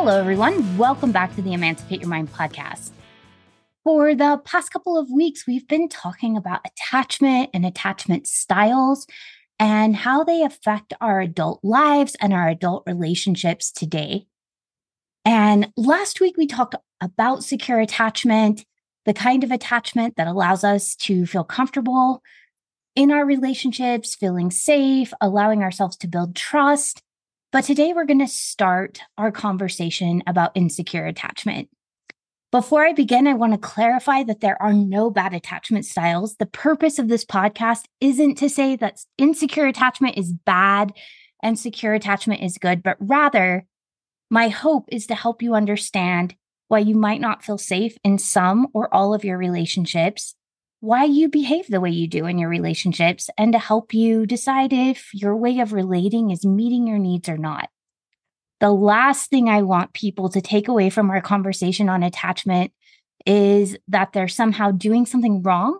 Hello, everyone. Welcome back to the Emancipate Your Mind podcast. For the past couple of weeks, we've been talking about attachment and attachment styles and how they affect our adult lives and our adult relationships today. And last week, we talked about secure attachment, the kind of attachment that allows us to feel comfortable in our relationships, feeling safe, allowing ourselves to build trust but today we're going to start our conversation about insecure attachment. Before I begin, I want to clarify that there are no bad attachment styles. The purpose of this podcast isn't to say that insecure attachment is bad and secure attachment is good, but rather, my hope is to help you understand why you might not feel safe in some or all of your relationships why you behave the way you do in your relationships and to help you decide if your way of relating is meeting your needs or not. The last thing I want people to take away from our conversation on attachment is that they're somehow doing something wrong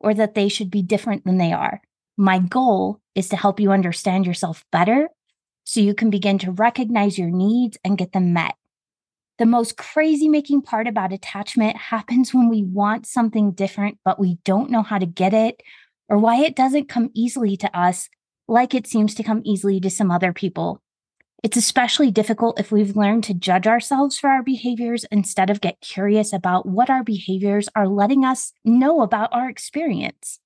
or that they should be different than they are. My goal is to help you understand yourself better so you can begin to recognize your needs and get them met. The most crazy making part about attachment happens when we want something different, but we don't know how to get it or why it doesn't come easily to us like it seems to come easily to some other people. It's especially difficult if we've learned to judge ourselves for our behaviors instead of get curious about what our behaviors are letting us know about our experience.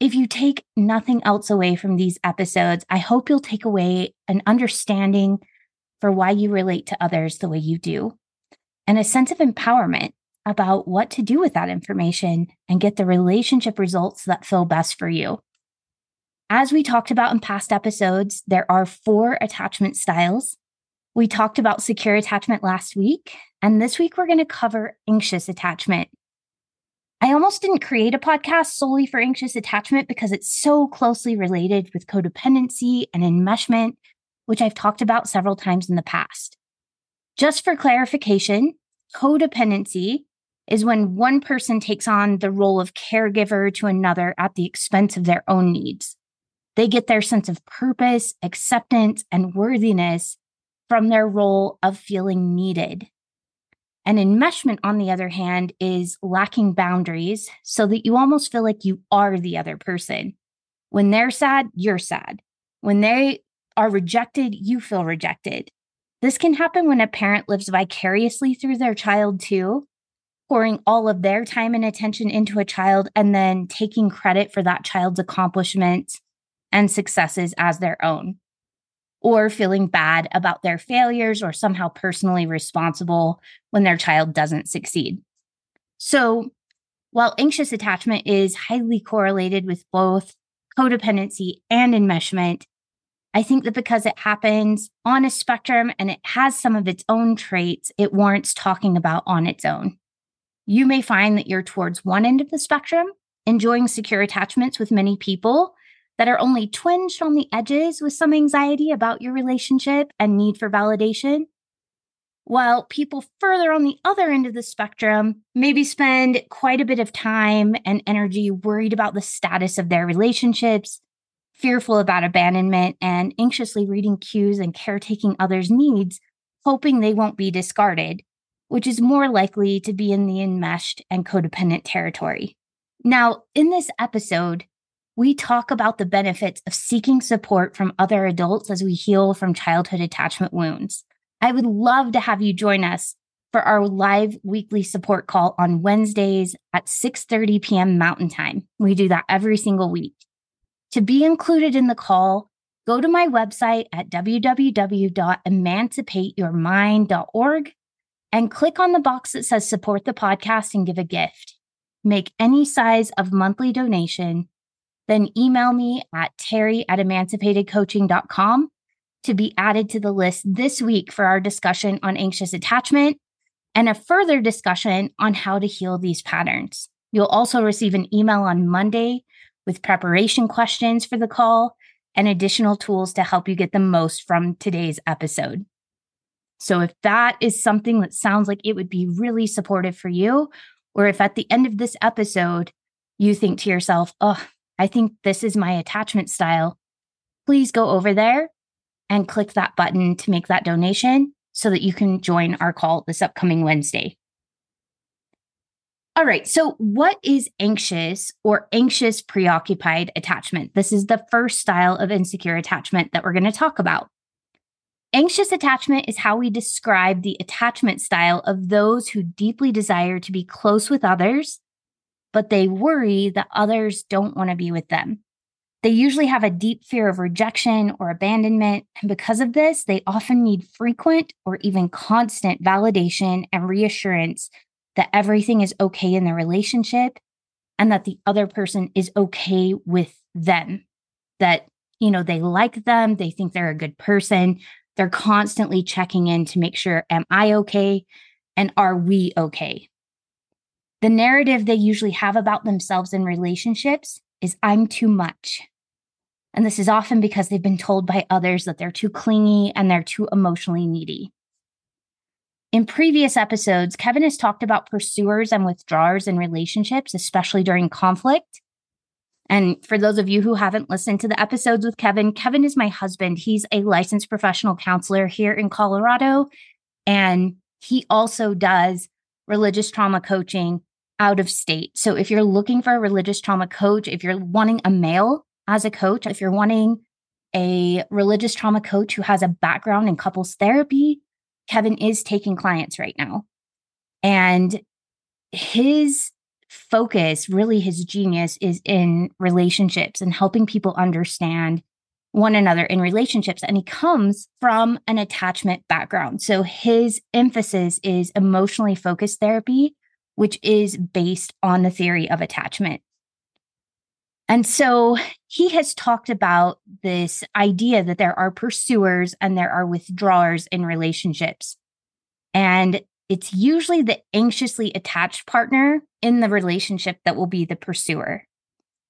If you take nothing else away from these episodes, I hope you'll take away an understanding for why you relate to others the way you do, and a sense of empowerment about what to do with that information and get the relationship results that feel best for you. As we talked about in past episodes, there are four attachment styles. We talked about secure attachment last week, and this week we're going to cover anxious attachment. I almost didn't create a podcast solely for anxious attachment because it's so closely related with codependency and enmeshment which I've talked about several times in the past. Just for clarification, codependency is when one person takes on the role of caregiver to another at the expense of their own needs. They get their sense of purpose, acceptance, and worthiness from their role of feeling needed. And enmeshment, on the other hand, is lacking boundaries so that you almost feel like you are the other person. When they're sad, you're sad. When they are rejected, you feel rejected. This can happen when a parent lives vicariously through their child too, pouring all of their time and attention into a child and then taking credit for that child's accomplishments and successes as their own, or feeling bad about their failures or somehow personally responsible when their child doesn't succeed. So, while anxious attachment is highly correlated with both codependency and enmeshment, I think that because it happens on a spectrum and it has some of its own traits, it warrants talking about on its own. You may find that you're towards one end of the spectrum, enjoying secure attachments with many people that are only twinged on the edges with some anxiety about your relationship and need for validation. While people further on the other end of the spectrum maybe spend quite a bit of time and energy worried about the status of their relationships, fearful about abandonment and anxiously reading cues and caretaking others' needs, hoping they won't be discarded, which is more likely to be in the enmeshed and codependent territory. Now, in this episode, we talk about the benefits of seeking support from other adults as we heal from childhood attachment wounds. I would love to have you join us for our live weekly support call on Wednesdays at 6:30 p.m. Mountain Time. We do that every single week. To be included in the call, go to my website at www.emancipateyourmind.org and click on the box that says support the podcast and give a gift. Make any size of monthly donation then email me at terry at emancipatedcoaching.com to be added to the list this week for our discussion on anxious attachment and a further discussion on how to heal these patterns. You'll also receive an email on Monday with preparation questions for the call and additional tools to help you get the most from today's episode. So, if that is something that sounds like it would be really supportive for you, or if at the end of this episode you think to yourself, oh, I think this is my attachment style, please go over there and click that button to make that donation so that you can join our call this upcoming Wednesday. All right. So, what is anxious or anxious preoccupied attachment? This is the first style of insecure attachment that we're going to talk about. Anxious attachment is how we describe the attachment style of those who deeply desire to be close with others, but they worry that others don't want to be with them. They usually have a deep fear of rejection or abandonment. And because of this, they often need frequent or even constant validation and reassurance that everything is okay in the relationship and that the other person is okay with them, that, you know, they like them, they think they're a good person. They're constantly checking in to make sure, am I okay? And are we okay? The narrative they usually have about themselves in relationships is, I'm too much. And this is often because they've been told by others that they're too clingy and they're too emotionally needy. In previous episodes, Kevin has talked about pursuers and withdrawers in relationships, especially during conflict. And for those of you who haven't listened to the episodes with Kevin, Kevin is my husband. He's a licensed professional counselor here in Colorado. And he also does religious trauma coaching out of state. So if you're looking for a religious trauma coach, if you're wanting a male as a coach, if you're wanting a religious trauma coach who has a background in couples therapy, Kevin is taking clients right now. And his focus, really his genius, is in relationships and helping people understand one another in relationships. And he comes from an attachment background. So his emphasis is emotionally focused therapy, which is based on the theory of attachment. And so he has talked about this idea that there are pursuers and there are withdrawers in relationships. And it's usually the anxiously attached partner in the relationship that will be the pursuer,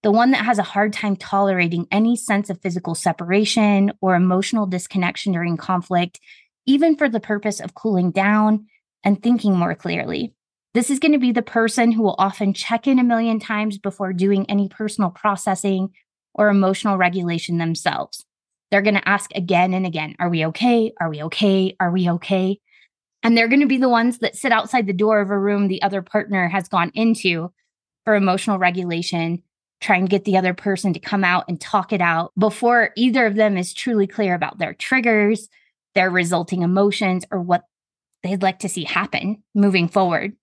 the one that has a hard time tolerating any sense of physical separation or emotional disconnection during conflict, even for the purpose of cooling down and thinking more clearly. This is going to be the person who will often check in a million times before doing any personal processing or emotional regulation themselves. They're going to ask again and again, Are we okay? Are we okay? Are we okay? And they're going to be the ones that sit outside the door of a room the other partner has gone into for emotional regulation, try and get the other person to come out and talk it out before either of them is truly clear about their triggers, their resulting emotions, or what they'd like to see happen moving forward.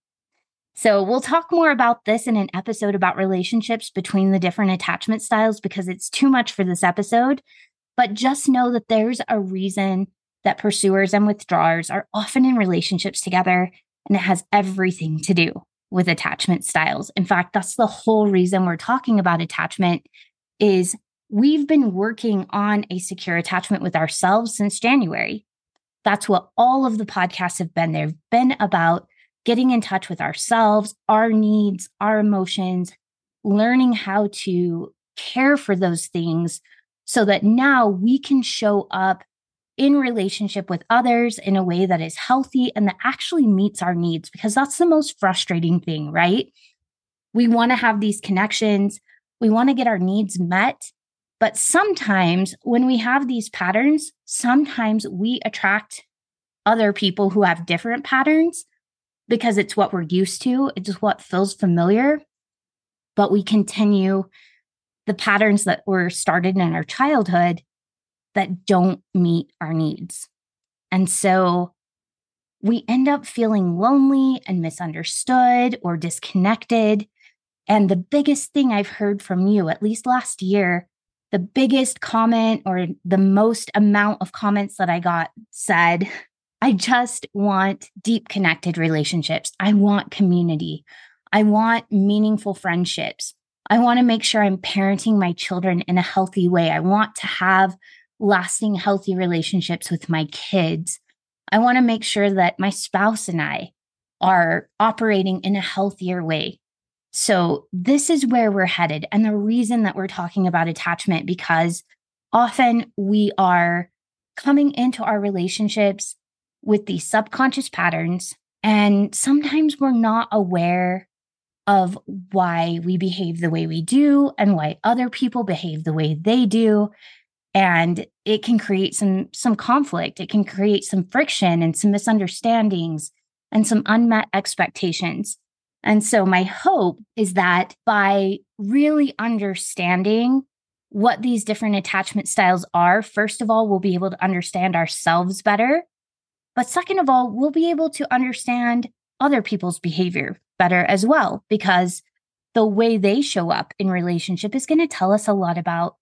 So, we'll talk more about this in an episode about relationships between the different attachment styles because it's too much for this episode. But just know that there's a reason that pursuers and withdrawers are often in relationships together, and it has everything to do with attachment styles. In fact, that's the whole reason we're talking about attachment is we've been working on a secure attachment with ourselves since January. That's what all of the podcasts have been. They've been about getting in touch with ourselves, our needs, our emotions, learning how to care for those things so that now we can show up in relationship with others in a way that is healthy and that actually meets our needs because that's the most frustrating thing, right? We want to have these connections, we want to get our needs met. But sometimes when we have these patterns, sometimes we attract other people who have different patterns because it's what we're used to, it's what feels familiar. But we continue the patterns that were started in our childhood that don't meet our needs. And so we end up feeling lonely and misunderstood or disconnected. And the biggest thing I've heard from you, at least last year, the biggest comment or the most amount of comments that I got said, I just want deep connected relationships. I want community. I want meaningful friendships. I want to make sure I'm parenting my children in a healthy way. I want to have lasting, healthy relationships with my kids. I want to make sure that my spouse and I are operating in a healthier way. So, this is where we're headed. And the reason that we're talking about attachment, because often we are coming into our relationships with these subconscious patterns. And sometimes we're not aware of why we behave the way we do and why other people behave the way they do. And it can create some some conflict. It can create some friction and some misunderstandings and some unmet expectations. And so my hope is that by really understanding what these different attachment styles are first of all we'll be able to understand ourselves better but second of all we'll be able to understand other people's behavior better as well because the way they show up in relationship is going to tell us a lot about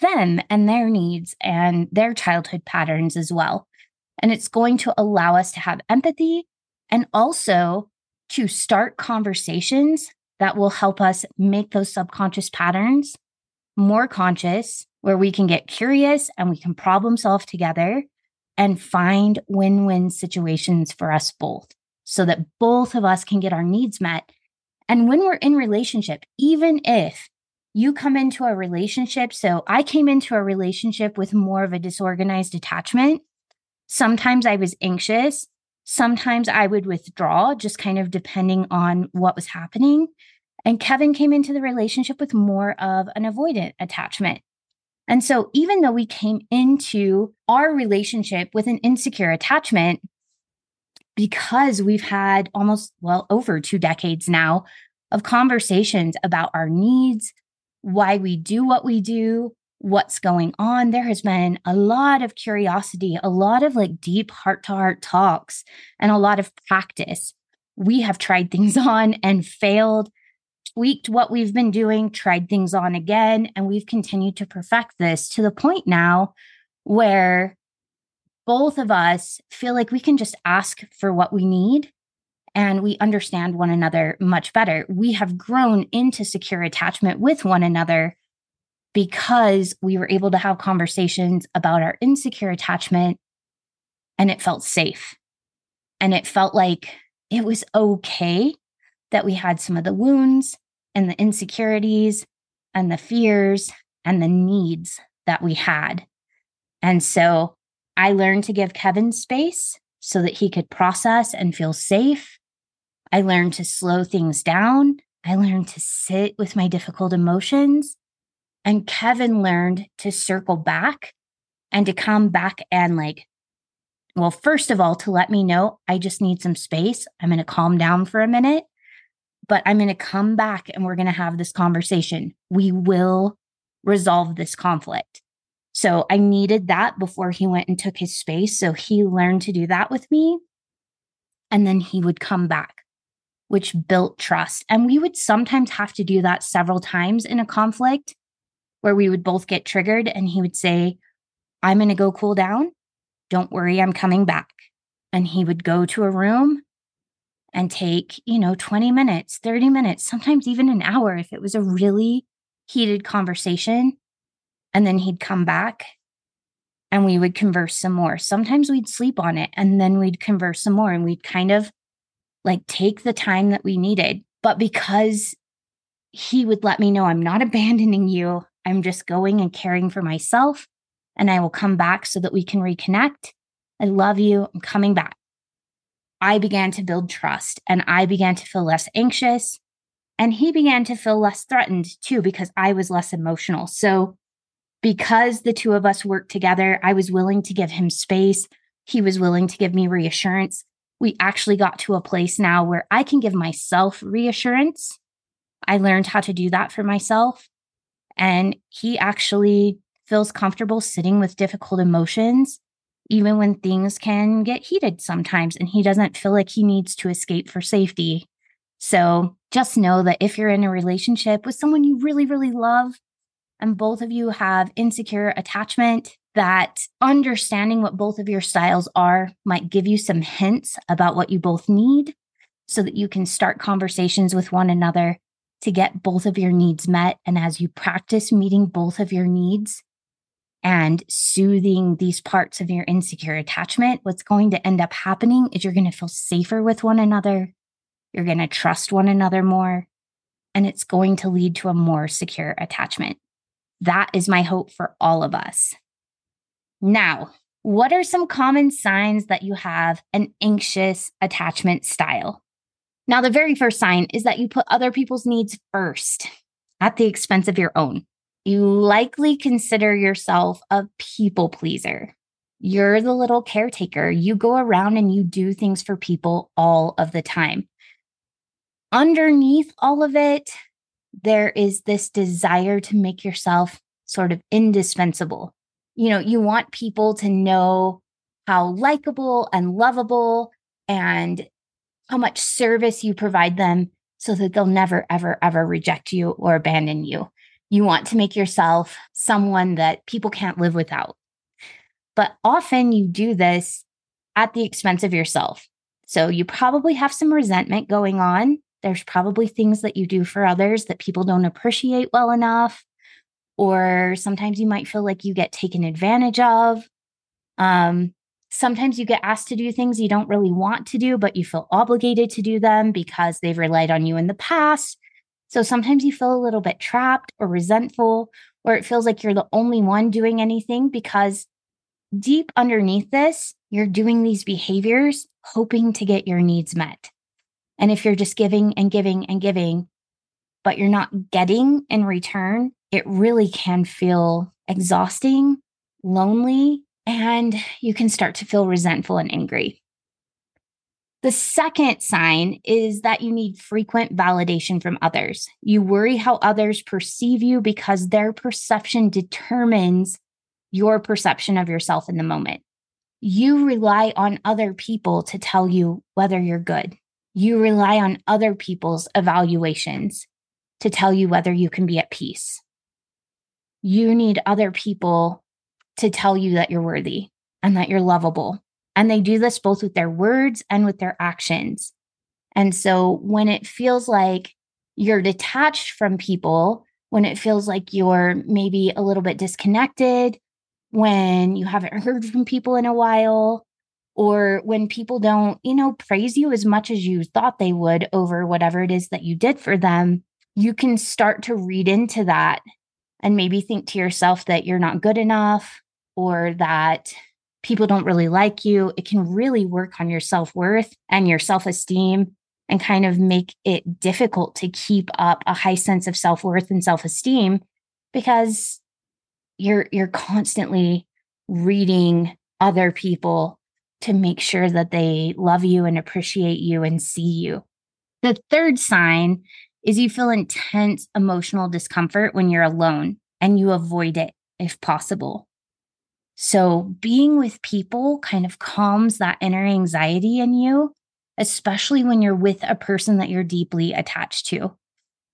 them and their needs and their childhood patterns as well. And it's going to allow us to have empathy and also to start conversations that will help us make those subconscious patterns more conscious, where we can get curious and we can problem solve together and find win win situations for us both so that both of us can get our needs met. And when we're in relationship, even if you come into a relationship. So I came into a relationship with more of a disorganized attachment. Sometimes I was anxious. Sometimes I would withdraw, just kind of depending on what was happening. And Kevin came into the relationship with more of an avoidant attachment. And so, even though we came into our relationship with an insecure attachment, because we've had almost, well, over two decades now of conversations about our needs, why we do what we do, what's going on. There has been a lot of curiosity, a lot of like deep heart to heart talks, and a lot of practice. We have tried things on and failed, tweaked what we've been doing, tried things on again, and we've continued to perfect this to the point now where both of us feel like we can just ask for what we need and we understand one another much better. We have grown into secure attachment with one another because we were able to have conversations about our insecure attachment and it felt safe. And it felt like it was okay that we had some of the wounds and the insecurities and the fears and the needs that we had. And so I learned to give Kevin space so that he could process and feel safe I learned to slow things down. I learned to sit with my difficult emotions. And Kevin learned to circle back and to come back and, like, well, first of all, to let me know I just need some space. I'm going to calm down for a minute, but I'm going to come back and we're going to have this conversation. We will resolve this conflict. So I needed that before he went and took his space. So he learned to do that with me. And then he would come back which built trust. And we would sometimes have to do that several times in a conflict where we would both get triggered and he would say, I'm going to go cool down. Don't worry, I'm coming back. And he would go to a room and take, you know, 20 minutes, 30 minutes, sometimes even an hour if it was a really heated conversation. And then he'd come back and we would converse some more. Sometimes we'd sleep on it and then we'd converse some more and we'd kind of like take the time that we needed. But because he would let me know I'm not abandoning you, I'm just going and caring for myself, and I will come back so that we can reconnect. I love you. I'm coming back. I began to build trust and I began to feel less anxious. And he began to feel less threatened too, because I was less emotional. So, because the two of us worked together, I was willing to give him space. He was willing to give me reassurance we actually got to a place now where I can give myself reassurance. I learned how to do that for myself. And he actually feels comfortable sitting with difficult emotions, even when things can get heated sometimes. And he doesn't feel like he needs to escape for safety. So just know that if you're in a relationship with someone you really, really love, and both of you have insecure attachment, that understanding what both of your styles are might give you some hints about what you both need so that you can start conversations with one another to get both of your needs met. And as you practice meeting both of your needs and soothing these parts of your insecure attachment, what's going to end up happening is you're going to feel safer with one another. You're going to trust one another more, and it's going to lead to a more secure attachment. That is my hope for all of us. Now, what are some common signs that you have an anxious attachment style? Now, the very first sign is that you put other people's needs first at the expense of your own. You likely consider yourself a people pleaser. You're the little caretaker. You go around and you do things for people all of the time. Underneath all of it, there is this desire to make yourself sort of indispensable. You know, you want people to know how likable and lovable and how much service you provide them so that they'll never, ever, ever reject you or abandon you. You want to make yourself someone that people can't live without. But often you do this at the expense of yourself. So you probably have some resentment going on. There's probably things that you do for others that people don't appreciate well enough. Or sometimes you might feel like you get taken advantage of. Um, Sometimes you get asked to do things you don't really want to do, but you feel obligated to do them because they've relied on you in the past. So sometimes you feel a little bit trapped or resentful, or it feels like you're the only one doing anything because deep underneath this, you're doing these behaviors hoping to get your needs met. And if you're just giving and giving and giving, but you're not getting in return, it really can feel exhausting, lonely, and you can start to feel resentful and angry. The second sign is that you need frequent validation from others. You worry how others perceive you because their perception determines your perception of yourself in the moment. You rely on other people to tell you whether you're good. You rely on other people's evaluations to tell you whether you can be at peace. You need other people to tell you that you're worthy and that you're lovable. And they do this both with their words and with their actions. And so when it feels like you're detached from people, when it feels like you're maybe a little bit disconnected, when you haven't heard from people in a while, or when people don't, you know, praise you as much as you thought they would over whatever it is that you did for them, you can start to read into that and maybe think to yourself that you're not good enough or that people don't really like you, it can really work on your self worth and your self esteem and kind of make it difficult to keep up a high sense of self worth and self esteem because you're you're constantly reading other people to make sure that they love you and appreciate you and see you. The third sign is you feel intense emotional discomfort when you're alone and you avoid it if possible. So being with people kind of calms that inner anxiety in you, especially when you're with a person that you're deeply attached to.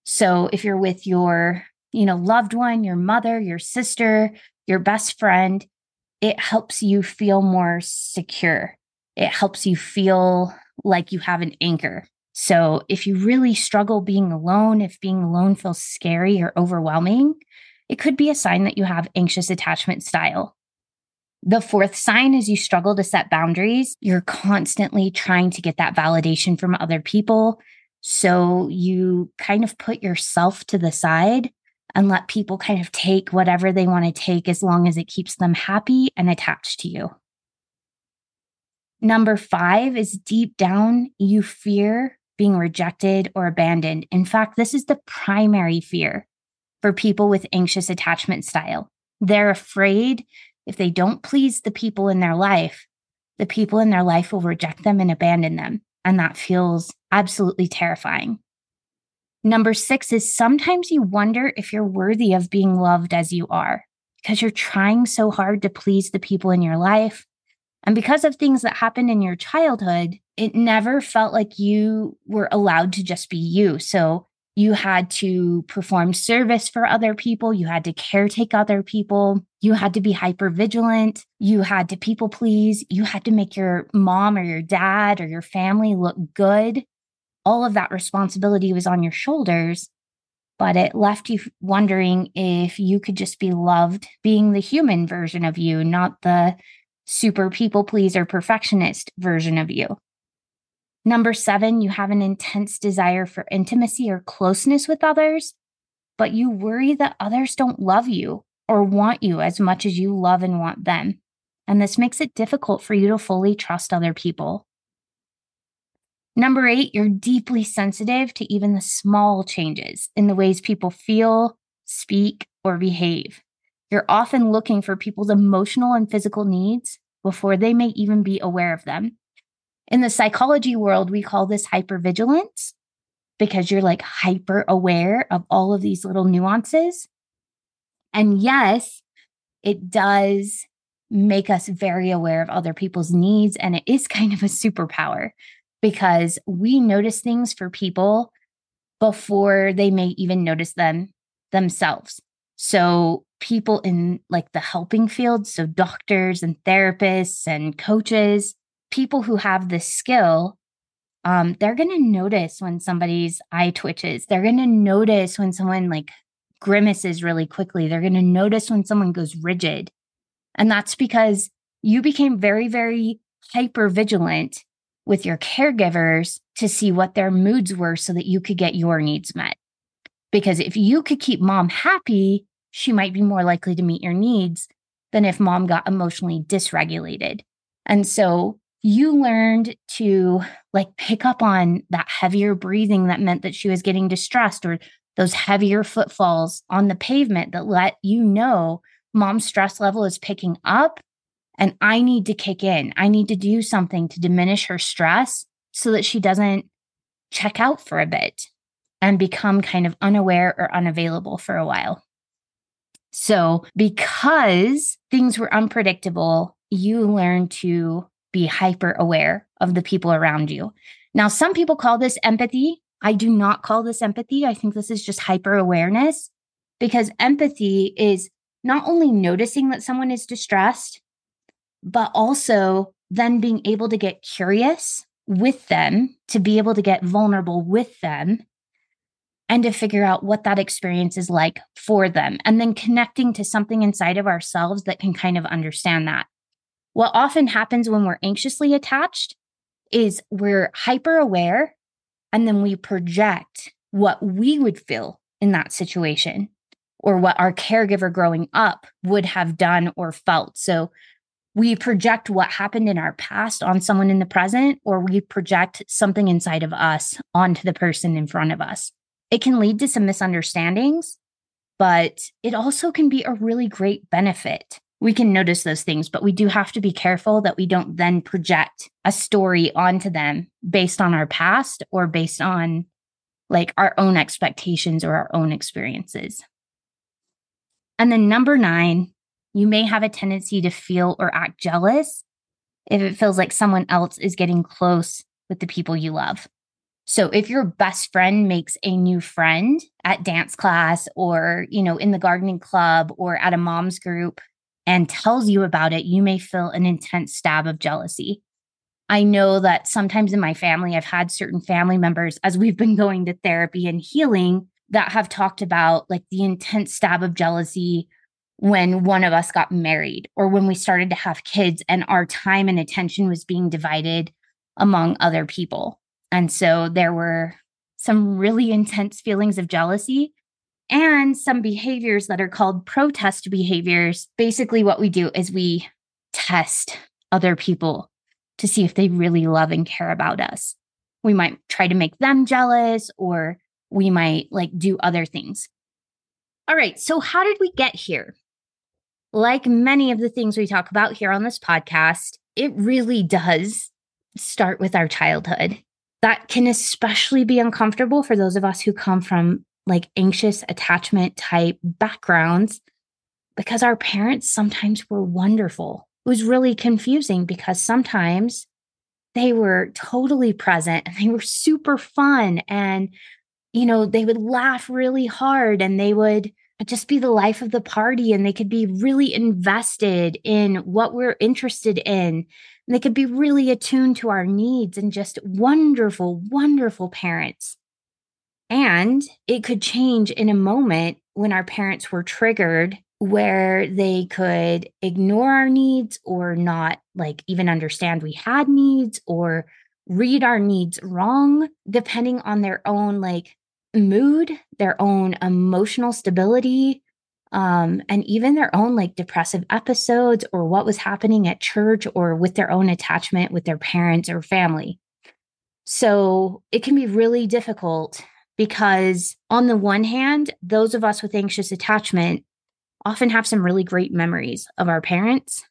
So if you're with your, you know, loved one, your mother, your sister, your best friend, it helps you feel more secure. It helps you feel like you have an anchor. So if you really struggle being alone, if being alone feels scary or overwhelming, it could be a sign that you have anxious attachment style. The fourth sign is you struggle to set boundaries. You're constantly trying to get that validation from other people. So you kind of put yourself to the side and let people kind of take whatever they want to take as long as it keeps them happy and attached to you. Number five is deep down, you fear being rejected or abandoned. In fact, this is the primary fear for people with anxious attachment style. They're afraid if they don't please the people in their life, the people in their life will reject them and abandon them. And that feels absolutely terrifying. Number six is sometimes you wonder if you're worthy of being loved as you are because you're trying so hard to please the people in your life. And because of things that happened in your childhood, it never felt like you were allowed to just be you. So you had to perform service for other people. You had to caretake other people. You had to be hyper vigilant. You had to people please. You had to make your mom or your dad or your family look good. All of that responsibility was on your shoulders. but it left you wondering if you could just be loved being the human version of you, not the super people pleaser perfectionist version of you. Number seven, you have an intense desire for intimacy or closeness with others, but you worry that others don't love you or want you as much as you love and want them. And this makes it difficult for you to fully trust other people. Number eight, you're deeply sensitive to even the small changes in the ways people feel, speak, or behave. You're often looking for people's emotional and physical needs before they may even be aware of them. In the psychology world, we call this hypervigilance because you're like hyper aware of all of these little nuances. And yes, it does make us very aware of other people's needs. And it is kind of a superpower because we notice things for people before they may even notice them themselves. So, people in like the helping field, so doctors and therapists and coaches, people who have this skill, um, they're going to notice when somebody's eye twitches. They're going to notice when someone like grimaces really quickly. They're going to notice when someone goes rigid. And that's because you became very, very hyper vigilant with your caregivers to see what their moods were so that you could get your needs met. Because if you could keep mom happy, she might be more likely to meet your needs than if mom got emotionally dysregulated. And so you learned to like pick up on that heavier breathing that meant that she was getting distressed or those heavier footfalls on the pavement that let you know mom's stress level is picking up and I need to kick in. I need to do something to diminish her stress so that she doesn't check out for a bit and become kind of unaware or unavailable for a while. So, because things were unpredictable, you learn to be hyper aware of the people around you. Now, some people call this empathy. I do not call this empathy. I think this is just hyper awareness because empathy is not only noticing that someone is distressed, but also then being able to get curious with them, to be able to get vulnerable with them, and to figure out what that experience is like for them, and then connecting to something inside of ourselves that can kind of understand that. What often happens when we're anxiously attached is we're hyper aware and then we project what we would feel in that situation or what our caregiver growing up would have done or felt. So we project what happened in our past on someone in the present, or we project something inside of us onto the person in front of us. It can lead to some misunderstandings, but it also can be a really great benefit. We can notice those things, but we do have to be careful that we don't then project a story onto them based on our past or based on like our own expectations or our own experiences. And then number nine, you may have a tendency to feel or act jealous if it feels like someone else is getting close with the people you love. So if your best friend makes a new friend at dance class or, you know, in the gardening club or at a mom's group and tells you about it, you may feel an intense stab of jealousy. I know that sometimes in my family, I've had certain family members as we've been going to therapy and healing that have talked about like the intense stab of jealousy when one of us got married or when we started to have kids and our time and attention was being divided among other people. And so there were some really intense feelings of jealousy and some behaviors that are called protest behaviors. Basically, what we do is we test other people to see if they really love and care about us. We might try to make them jealous or we might like do other things. All right. So, how did we get here? like many of the things we talk about here on this podcast, it really does start with our childhood. That can especially be uncomfortable for those of us who come from like anxious attachment type backgrounds because our parents sometimes were wonderful. It was really confusing because sometimes they were totally present and they were super fun and you know they would laugh really hard and they would just be the life of the party and they could be really invested in what we're interested in. And they could be really attuned to our needs and just wonderful, wonderful parents. And it could change in a moment when our parents were triggered where they could ignore our needs or not like even understand we had needs or read our needs wrong depending on their own like mood, their own emotional stability, um, and even their own like depressive episodes or what was happening at church or with their own attachment with their parents or family. So it can be really difficult because, on the one hand, those of us with anxious attachment often have some really great memories of our parents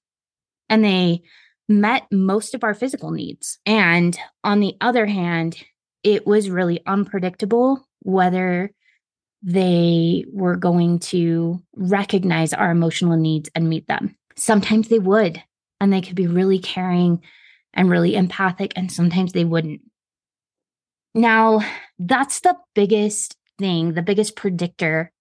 and they met most of our physical needs. And on the other hand, it was really unpredictable whether they were going to recognize our emotional needs and meet them. Sometimes they would, and they could be really caring and really empathic, and sometimes they wouldn't. Now, that's the biggest thing, the biggest predictor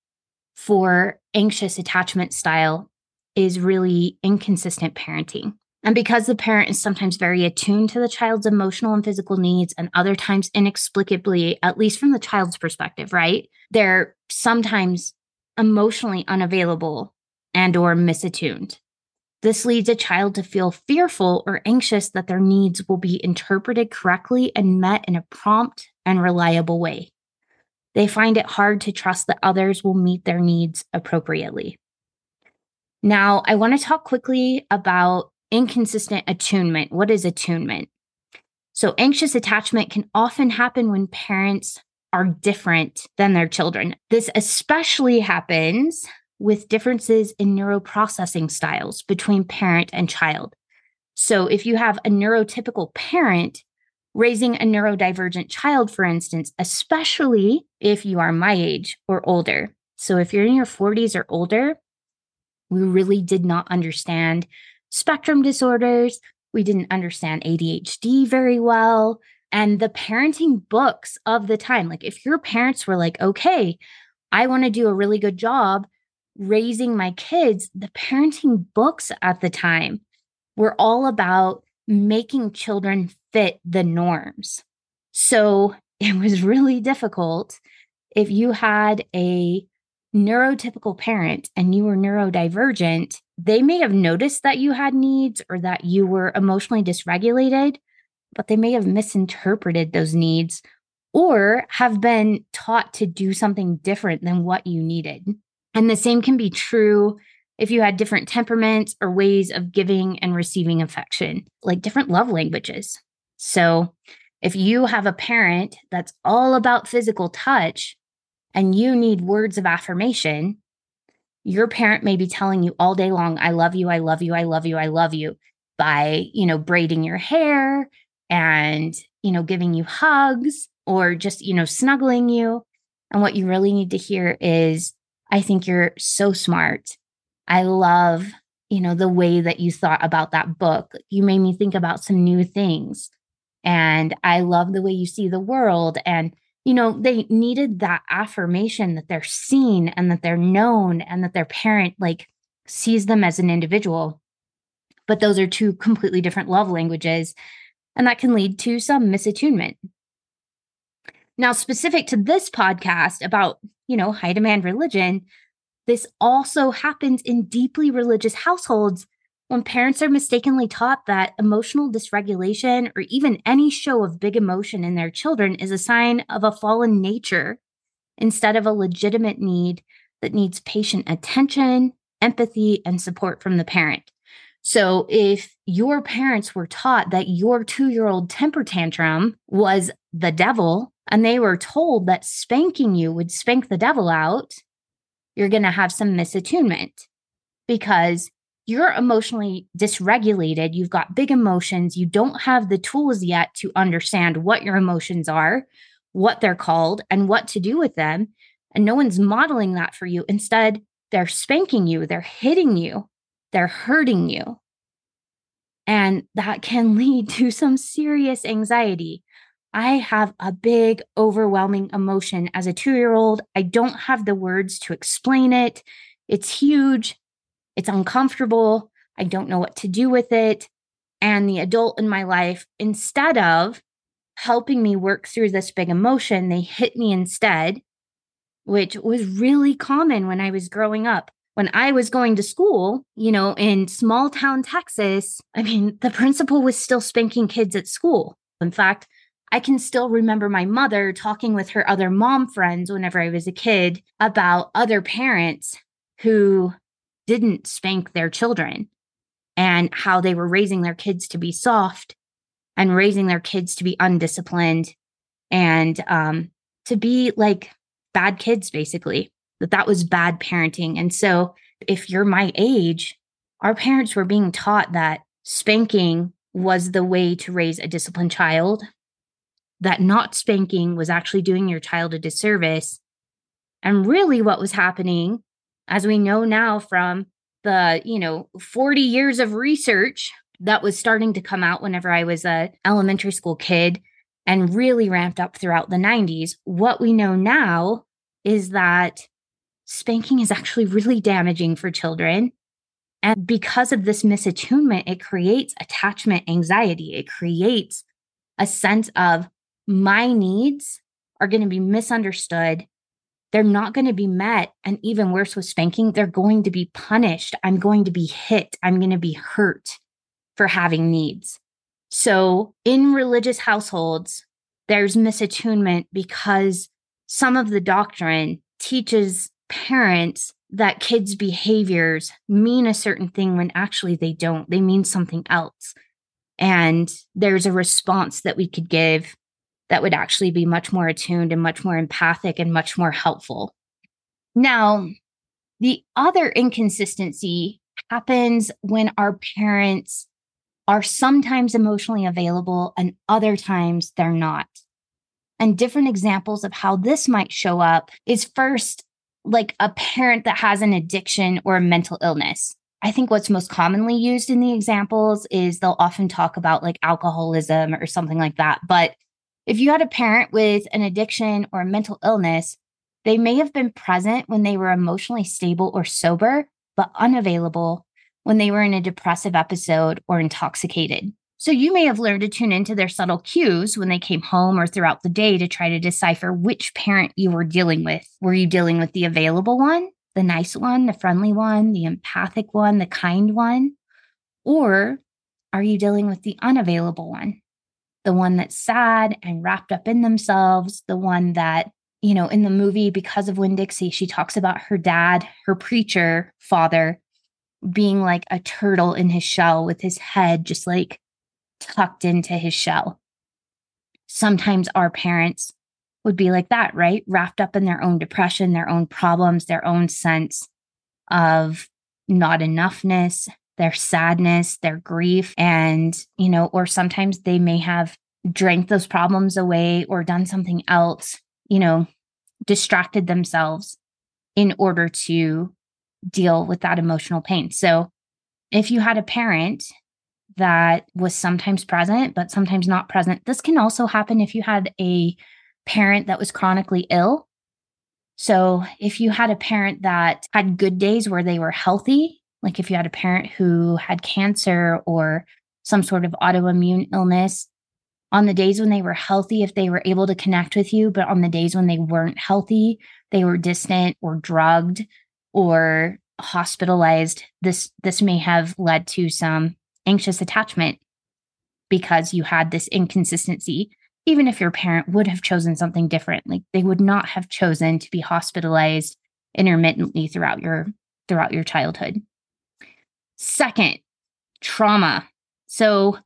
for anxious attachment style is really inconsistent parenting. And because the parent is sometimes very attuned to the child's emotional and physical needs, and other times inexplicably, at least from the child's perspective, right? They're sometimes emotionally unavailable and or misattuned. This leads a child to feel fearful or anxious that their needs will be interpreted correctly and met in a prompt and reliable way. They find it hard to trust that others will meet their needs appropriately. Now, I want to talk quickly about inconsistent attunement. What is attunement? So, anxious attachment can often happen when parents are different than their children. This especially happens with differences in neuroprocessing styles between parent and child. So, if you have a neurotypical parent raising a neurodivergent child, for instance, especially if you are my age or older. So, if you're in your 40s or older, we really did not understand spectrum disorders. We didn't understand ADHD very well. And the parenting books of the time, like if your parents were like, okay, I want to do a really good job raising my kids, the parenting books at the time were all about making children fit the norms. So it was really difficult if you had a neurotypical parent and you were neurodivergent, they may have noticed that you had needs or that you were emotionally dysregulated, but they may have misinterpreted those needs or have been taught to do something different than what you needed. And the same can be true if you had different temperaments or ways of giving and receiving affection, like different love languages. So, if you have a parent that's all about physical touch, and you need words of affirmation, your parent may be telling you all day long, I love you, I love you, I love you, I love you, by, you know, braiding your hair and, you know, giving you hugs or just, you know, snuggling you. And what you really need to hear is, I think you're so smart. I love, you know, the way that you thought about that book. You made me think about some new things. And I love the way you see the world. And you know, they needed that affirmation that they're seen and that they're known and that their parent like sees them as an individual. But those are two completely different love languages. And that can lead to some misattunement. Now, specific to this podcast about, you know, high demand religion, this also happens in deeply religious households when parents are mistakenly taught that emotional dysregulation or even any show of big emotion in their children is a sign of a fallen nature instead of a legitimate need that needs patient attention, empathy, and support from the parent. So, if your parents were taught that your two year old temper tantrum was the devil, and they were told that spanking you would spank the devil out, you're going to have some misattunement because you're emotionally dysregulated, you've got big emotions, you don't have the tools yet to understand what your emotions are, what they're called, and what to do with them. And no one's modeling that for you. Instead, they're spanking you, they're hitting you, they're hurting you. And that can lead to some serious anxiety. I have a big, overwhelming emotion as a two year old. I don't have the words to explain it. It's huge. It's uncomfortable. I don't know what to do with it. And the adult in my life, instead of helping me work through this big emotion, they hit me instead, which was really common when I was growing up. When I was going to school, you know, in small town Texas, I mean, the principal was still spanking kids at school. In fact, I can still remember my mother talking with her other mom friends whenever I was a kid about other parents who didn't spank their children and how they were raising their kids to be soft and raising their kids to be undisciplined and um, to be like bad kids, basically, that that was bad parenting. And so, if you're my age, our parents were being taught that spanking was the way to raise a disciplined child, that not spanking was actually doing your child a disservice. And really, what was happening, as we know now from the, you know, 40 years of research that was starting to come out whenever I was a elementary school kid and really ramped up throughout the 90s. What we know now is that spanking is actually really damaging for children. And because of this misattunement, it creates attachment anxiety. It creates a sense of my needs are going to be misunderstood they're not going to be met. And even worse with spanking, they're going to be punished. I'm going to be hit. I'm going to be hurt for having needs. So in religious households, there's misattunement because some of the doctrine teaches parents that kids' behaviors mean a certain thing when actually they don't. They mean something else. And there's a response that we could give that would actually be much more attuned and much more empathic and much more helpful. Now, the other inconsistency happens when our parents are sometimes emotionally available and other times they're not. And different examples of how this might show up is first, like a parent that has an addiction or a mental illness. I think what's most commonly used in the examples is they'll often talk about like alcoholism or something like that. But if you had a parent with an addiction or a mental illness, they may have been present when they were emotionally stable or sober, but unavailable when they were in a depressive episode or intoxicated. So you may have learned to tune into their subtle cues when they came home or throughout the day to try to decipher which parent you were dealing with. Were you dealing with the available one, the nice one, the friendly one, the empathic one, the kind one? Or are you dealing with the unavailable one, the one that's sad and wrapped up in themselves, the one that, you know, in the movie, because of Winn Dixie, she talks about her dad, her preacher father, being like a turtle in his shell with his head just like tucked into his shell. Sometimes our parents would be like that, right? Wrapped up in their own depression, their own problems, their own sense of not enoughness, their sadness, their grief. And, you know, or sometimes they may have drank those problems away or done something else, you know, distracted themselves in order to deal with that emotional pain. So if you had a parent that was sometimes present, but sometimes not present, this can also happen if you had a parent that was chronically ill. So if you had a parent that had good days where they were healthy like if you had a parent who had cancer or some sort of autoimmune illness, on the days when they were healthy, if they were able to connect with you, but on the days when they weren't healthy, they were distant or drugged or hospitalized, this this may have led to some anxious attachment because you had this inconsistency even if your parent would have chosen something different like they would not have chosen to be hospitalized intermittently throughout your throughout your childhood Second, trauma. So,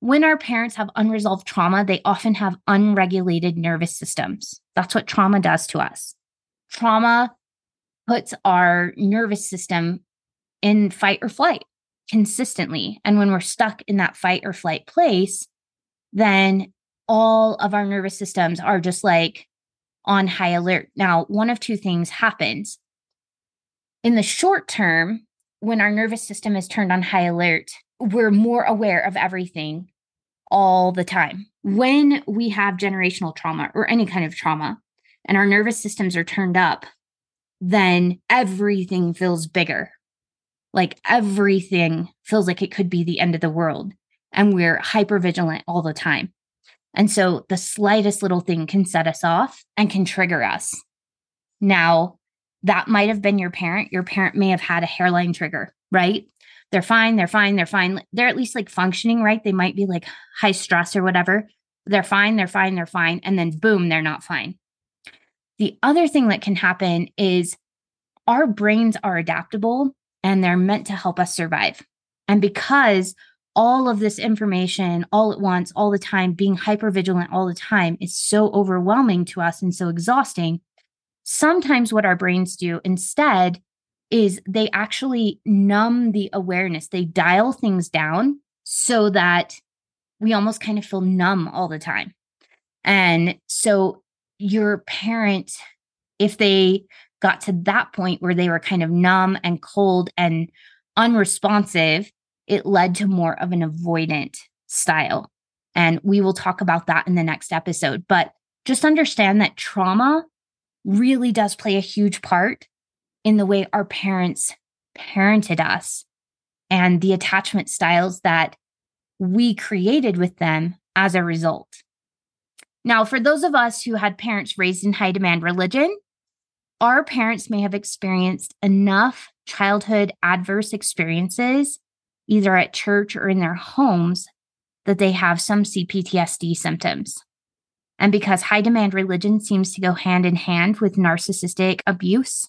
when our parents have unresolved trauma, they often have unregulated nervous systems. That's what trauma does to us. Trauma puts our nervous system in fight or flight consistently. And when we're stuck in that fight or flight place, then all of our nervous systems are just like on high alert. Now, one of two things happens. In the short term, when our nervous system is turned on high alert, we're more aware of everything all the time. When we have generational trauma or any kind of trauma and our nervous systems are turned up, then everything feels bigger. Like everything feels like it could be the end of the world. And we're hyper vigilant all the time. And so the slightest little thing can set us off and can trigger us. Now, that might have been your parent. Your parent may have had a hairline trigger, right? They're fine, they're fine, they're fine. They're at least like functioning, right? They might be like high stress or whatever. They're fine, they're fine, they're fine. And then boom, they're not fine. The other thing that can happen is our brains are adaptable and they're meant to help us survive. And because all of this information all at once, all the time, being hyper vigilant all the time is so overwhelming to us and so exhausting. Sometimes what our brains do instead is they actually numb the awareness, they dial things down so that we almost kind of feel numb all the time. And so your parent, if they got to that point where they were kind of numb and cold and unresponsive, it led to more of an avoidant style. And we will talk about that in the next episode. But just understand that trauma really does play a huge part in the way our parents parented us and the attachment styles that we created with them as a result. Now, for those of us who had parents raised in high demand religion, our parents may have experienced enough childhood adverse experiences, either at church or in their homes, that they have some CPTSD symptoms. And because high demand religion seems to go hand in hand with narcissistic abuse,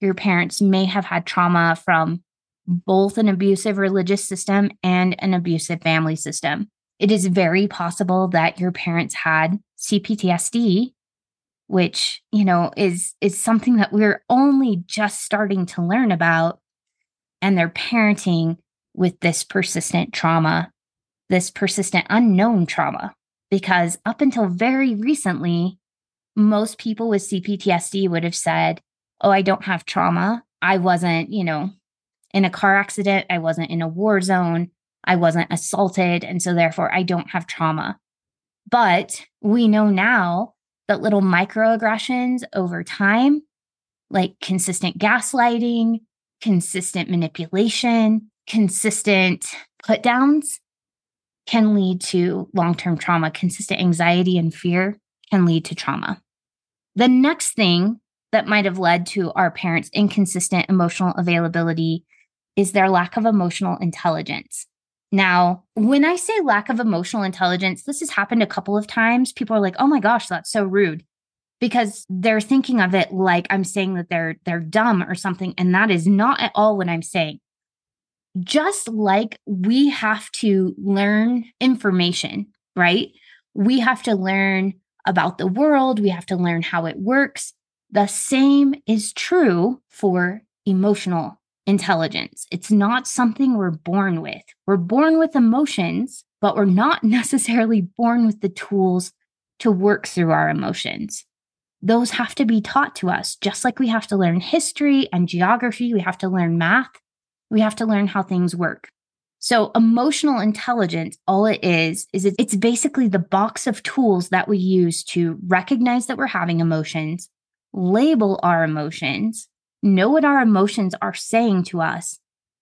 your parents may have had trauma from both an abusive religious system and an abusive family system. It is very possible that your parents had CPTSD which you know is is something that we're only just starting to learn about and they're parenting with this persistent trauma this persistent unknown trauma because up until very recently most people with CPTSD would have said oh i don't have trauma. I wasn't you know in a car accident. I wasn't in a war zone. I wasn't assaulted and so therefore i don't have trauma. But we know now that little microaggressions over time, like consistent gaslighting, consistent manipulation, consistent put downs, can lead to long term trauma. Consistent anxiety and fear can lead to trauma. The next thing that might have led to our parents' inconsistent emotional availability is their lack of emotional intelligence. Now, when I say lack of emotional intelligence, this has happened a couple of times. People are like, "Oh my gosh, that's so rude." Because they're thinking of it like I'm saying that they're they're dumb or something, and that is not at all what I'm saying. Just like we have to learn information, right? We have to learn about the world, we have to learn how it works. The same is true for emotional intelligence. It's not something we're born with. We're born with emotions, but we're not necessarily born with the tools to work through our emotions. Those have to be taught to us, just like we have to learn history and geography, we have to learn math, we have to learn how things work. So, emotional intelligence, all it is, is it's basically the box of tools that we use to recognize that we're having emotions, label our emotions, know what our emotions are saying to us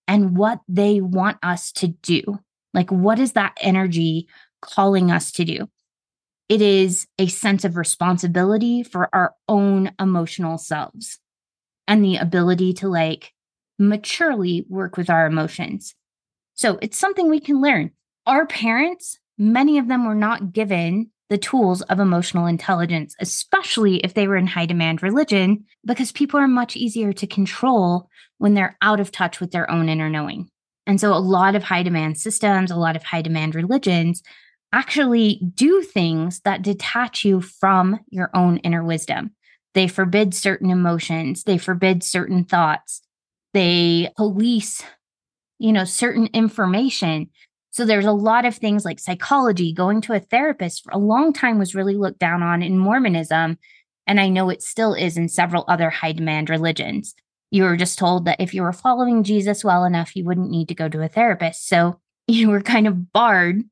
and what they want us to do. Like, what is that energy calling us to do? It is a sense of responsibility for our own emotional selves and the ability to like maturely work with our emotions. So it's something we can learn. Our parents, many of them were not given the tools of emotional intelligence, especially if they were in high demand religion, because people are much easier to control when they're out of touch with their own inner knowing. And so a lot of high demand systems, a lot of high demand religions actually do things that detach you from your own inner wisdom. They forbid certain emotions, they forbid certain thoughts, they police, you know, certain information so there's a lot of things like psychology, going to a therapist for a long time was really looked down on in Mormonism. And I know it still is in several other high demand religions. You were just told that if you were following Jesus well enough, you wouldn't need to go to a therapist. So you were kind of barred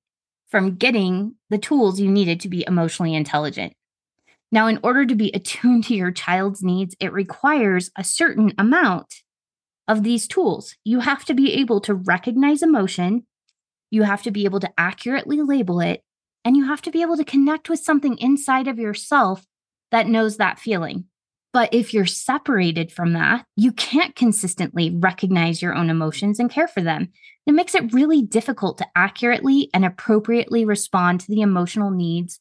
from getting the tools you needed to be emotionally intelligent. Now, in order to be attuned to your child's needs, it requires a certain amount of these tools. You have to be able to recognize emotion, you have to be able to accurately label it and you have to be able to connect with something inside of yourself that knows that feeling. But if you're separated from that, you can't consistently recognize your own emotions and care for them. It makes it really difficult to accurately and appropriately respond to the emotional needs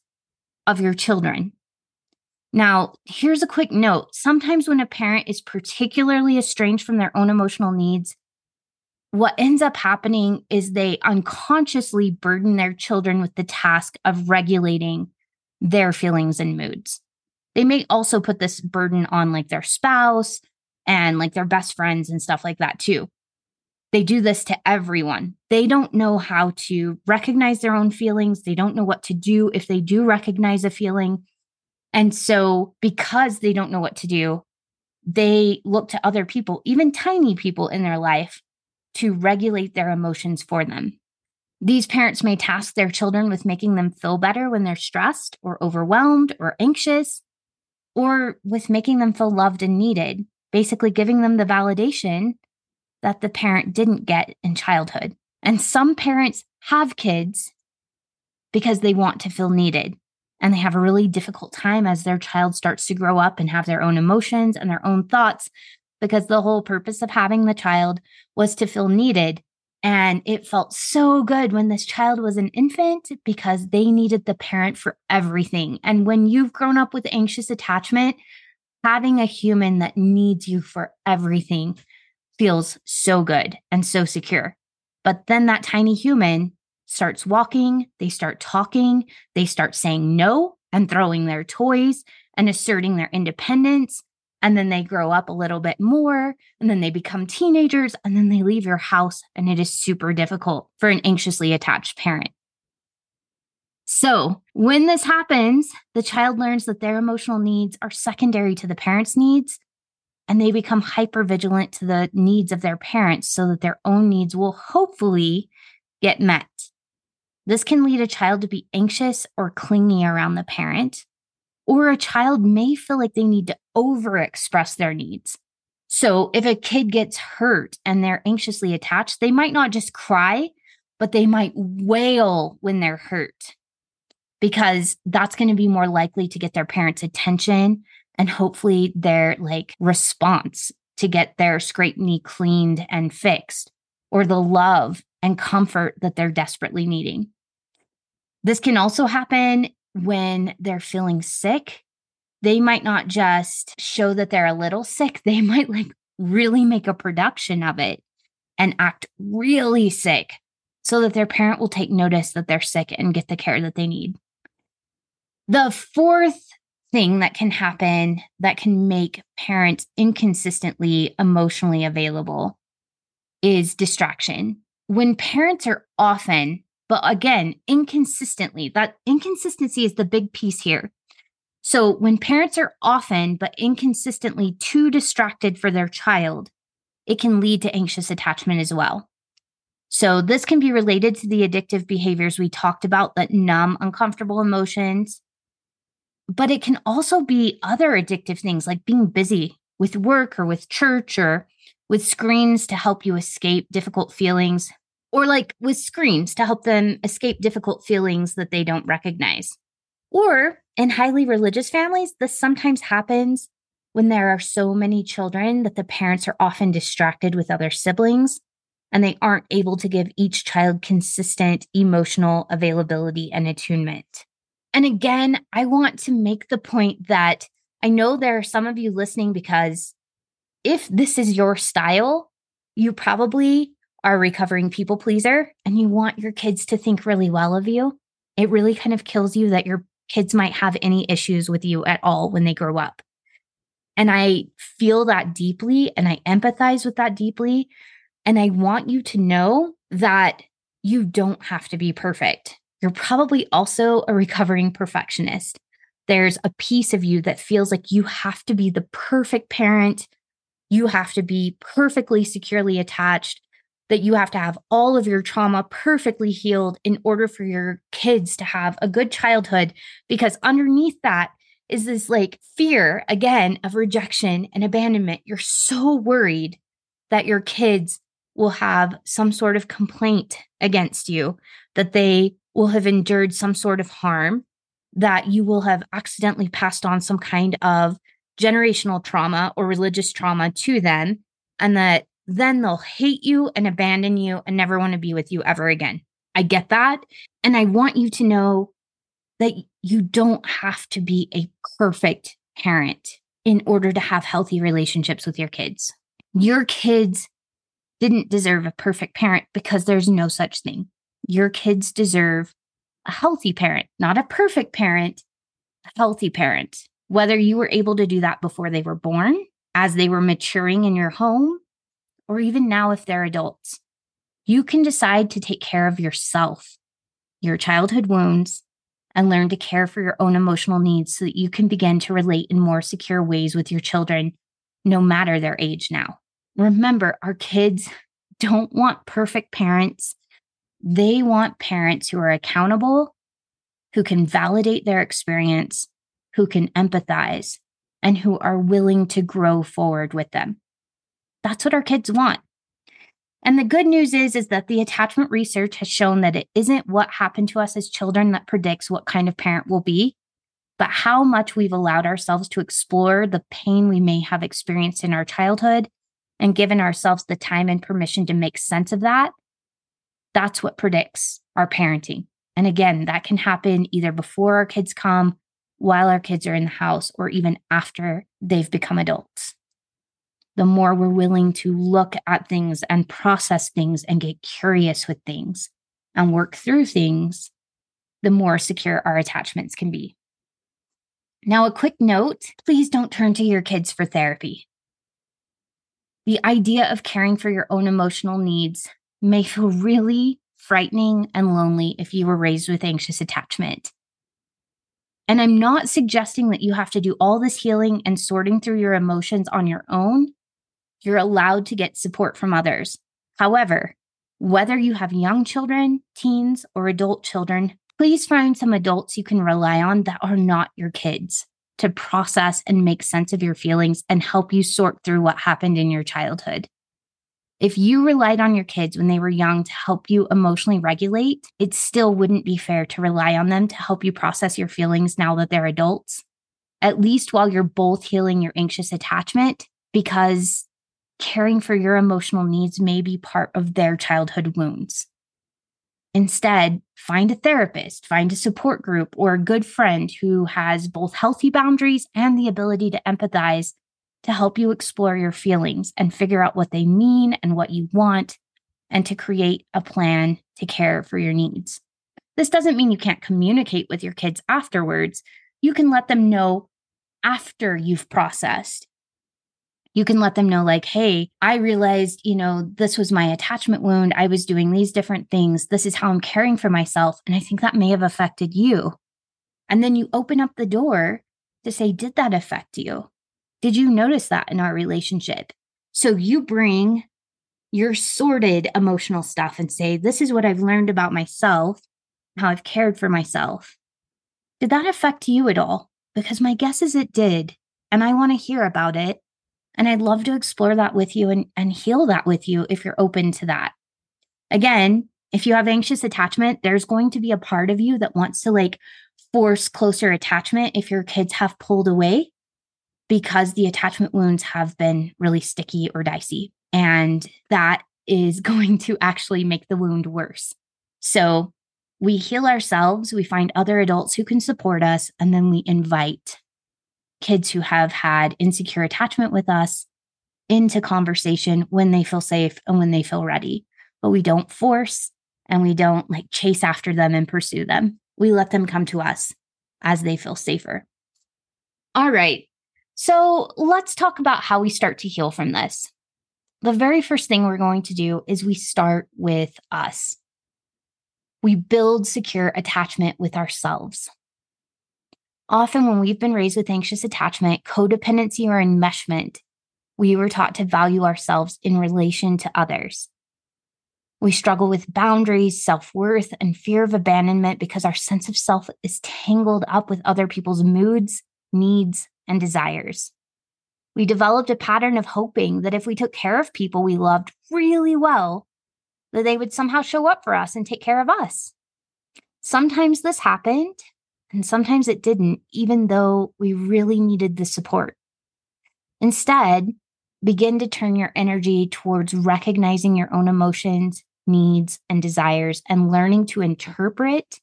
of your children. Now, here's a quick note. Sometimes when a parent is particularly estranged from their own emotional needs, what ends up happening is they unconsciously burden their children with the task of regulating their feelings and moods. They may also put this burden on like their spouse and like their best friends and stuff like that too. They do this to everyone. They don't know how to recognize their own feelings. They don't know what to do if they do recognize a feeling. And so, because they don't know what to do, they look to other people, even tiny people in their life, to regulate their emotions for them. These parents may task their children with making them feel better when they're stressed or overwhelmed or anxious, or with making them feel loved and needed, basically giving them the validation that the parent didn't get in childhood. And some parents have kids because they want to feel needed. And they have a really difficult time as their child starts to grow up and have their own emotions and their own thoughts because the whole purpose of having the child was to feel needed. And it felt so good when this child was an infant because they needed the parent for everything. And when you've grown up with anxious attachment, having a human that needs you for everything feels so good and so secure. But then that tiny human starts walking, they start talking, they start saying no and throwing their toys and asserting their independence and then they grow up a little bit more and then they become teenagers and then they leave your house and it is super difficult for an anxiously attached parent. So, when this happens, the child learns that their emotional needs are secondary to the parent's needs and they become hyper vigilant to the needs of their parents so that their own needs will hopefully get met. This can lead a child to be anxious or clingy around the parent, or a child may feel like they need to overexpress their needs. So if a kid gets hurt and they're anxiously attached, they might not just cry, but they might wail when they're hurt because that's going to be more likely to get their parents' attention and hopefully their like response to get their scraped knee cleaned and fixed or the love and comfort that they're desperately needing. This can also happen when they're feeling sick, they might not just show that they're a little sick, they might like really make a production of it and act really sick so that their parent will take notice that they're sick and get the care that they need. The fourth thing that can happen that can make parents inconsistently emotionally available is distraction. When parents are often but again, inconsistently, that inconsistency is the big piece here. So when parents are often but inconsistently too distracted for their child, it can lead to anxious attachment as well. So this can be related to the addictive behaviors we talked about that numb uncomfortable emotions. But it can also be other addictive things like being busy with work or with church or with screens to help you escape difficult feelings, or like with screens to help them escape difficult feelings that they don't recognize. Or in highly religious families, this sometimes happens when there are so many children that the parents are often distracted with other siblings and they aren't able to give each child consistent emotional availability and attunement. And again, I want to make the point that I know there are some of you listening because if this is your style, you probably are recovering people pleaser and you want your kids to think really well of you, it really kind of kills you that your kids might have any issues with you at all when they grow up. And I feel that deeply and I empathize with that deeply. And I want you to know that you don't have to be perfect. You're probably also a recovering perfectionist. There's a piece of you that feels like you have to be the perfect parent. You have to be perfectly securely attached that you have to have all of your trauma perfectly healed in order for your kids to have a good childhood. Because underneath that is this like fear, again, of rejection and abandonment. You're so worried that your kids will have some sort of complaint against you, that they will have endured some sort of harm, that you will have accidentally passed on some kind of generational trauma or religious trauma to them, and that then they'll hate you and abandon you and never want to be with you ever again. I get that. And I want you to know that you don't have to be a perfect parent in order to have healthy relationships with your kids. Your kids didn't deserve a perfect parent because there's no such thing. Your kids deserve a healthy parent, not a perfect parent, a healthy parent. Whether you were able to do that before they were born, as they were maturing in your home, or even now if they're adults, you can decide to take care of yourself, your childhood wounds, and learn to care for your own emotional needs so that you can begin to relate in more secure ways with your children, no matter their age now. Remember, our kids don't want perfect parents. They want parents who are accountable, who can validate their experience, who can empathize, and who are willing to grow forward with them. That's what our kids want. And the good news is is that the attachment research has shown that it isn't what happened to us as children that predicts what kind of parent we'll be, but how much we've allowed ourselves to explore the pain we may have experienced in our childhood and given ourselves the time and permission to make sense of that. That's what predicts our parenting. And again, that can happen either before our kids come, while our kids are in the house, or even after they've become adults the more we're willing to look at things and process things and get curious with things and work through things, the more secure our attachments can be. Now, a quick note please don't turn to your kids for therapy. The idea of caring for your own emotional needs may feel really frightening and lonely if you were raised with anxious attachment. And I'm not suggesting that you have to do all this healing and sorting through your emotions on your own you're allowed to get support from others. However, whether you have young children, teens, or adult children, please find some adults you can rely on that are not your kids to process and make sense of your feelings and help you sort through what happened in your childhood. If you relied on your kids when they were young to help you emotionally regulate, it still wouldn't be fair to rely on them to help you process your feelings now that they're adults, at least while you're both healing your anxious attachment, because caring for your emotional needs may be part of their childhood wounds. Instead, find a therapist, find a support group, or a good friend who has both healthy boundaries and the ability to empathize to help you explore your feelings and figure out what they mean and what you want, and to create a plan to care for your needs. This doesn't mean you can't communicate with your kids afterwards. You can let them know after you've processed you can let them know, like, hey, I realized, you know, this was my attachment wound. I was doing these different things. This is how I'm caring for myself. And I think that may have affected you. And then you open up the door to say, did that affect you? Did you notice that in our relationship? So you bring your sorted emotional stuff and say, this is what I've learned about myself, how I've cared for myself. Did that affect you at all? Because my guess is it did. And I want to hear about it and I'd love to explore that with you and, and heal that with you if you're open to that. Again, if you have anxious attachment, there's going to be a part of you that wants to like force closer attachment if your kids have pulled away because the attachment wounds have been really sticky or dicey. And that is going to actually make the wound worse. So we heal ourselves, we find other adults who can support us, and then we invite kids who have had insecure attachment with us into conversation when they feel safe and when they feel ready. But we don't force and we don't like chase after them and pursue them. We let them come to us as they feel safer. All right. So let's talk about how we start to heal from this. The very first thing we're going to do is we start with us. We build secure attachment with ourselves. Often, when we've been raised with anxious attachment, codependency, or enmeshment, we were taught to value ourselves in relation to others. We struggle with boundaries, self worth, and fear of abandonment because our sense of self is tangled up with other people's moods, needs, and desires. We developed a pattern of hoping that if we took care of people we loved really well, that they would somehow show up for us and take care of us. Sometimes this happened and sometimes it didn't, even though we really needed the support. Instead, begin to turn your energy towards recognizing your own emotions, needs, and desires and learning to interpret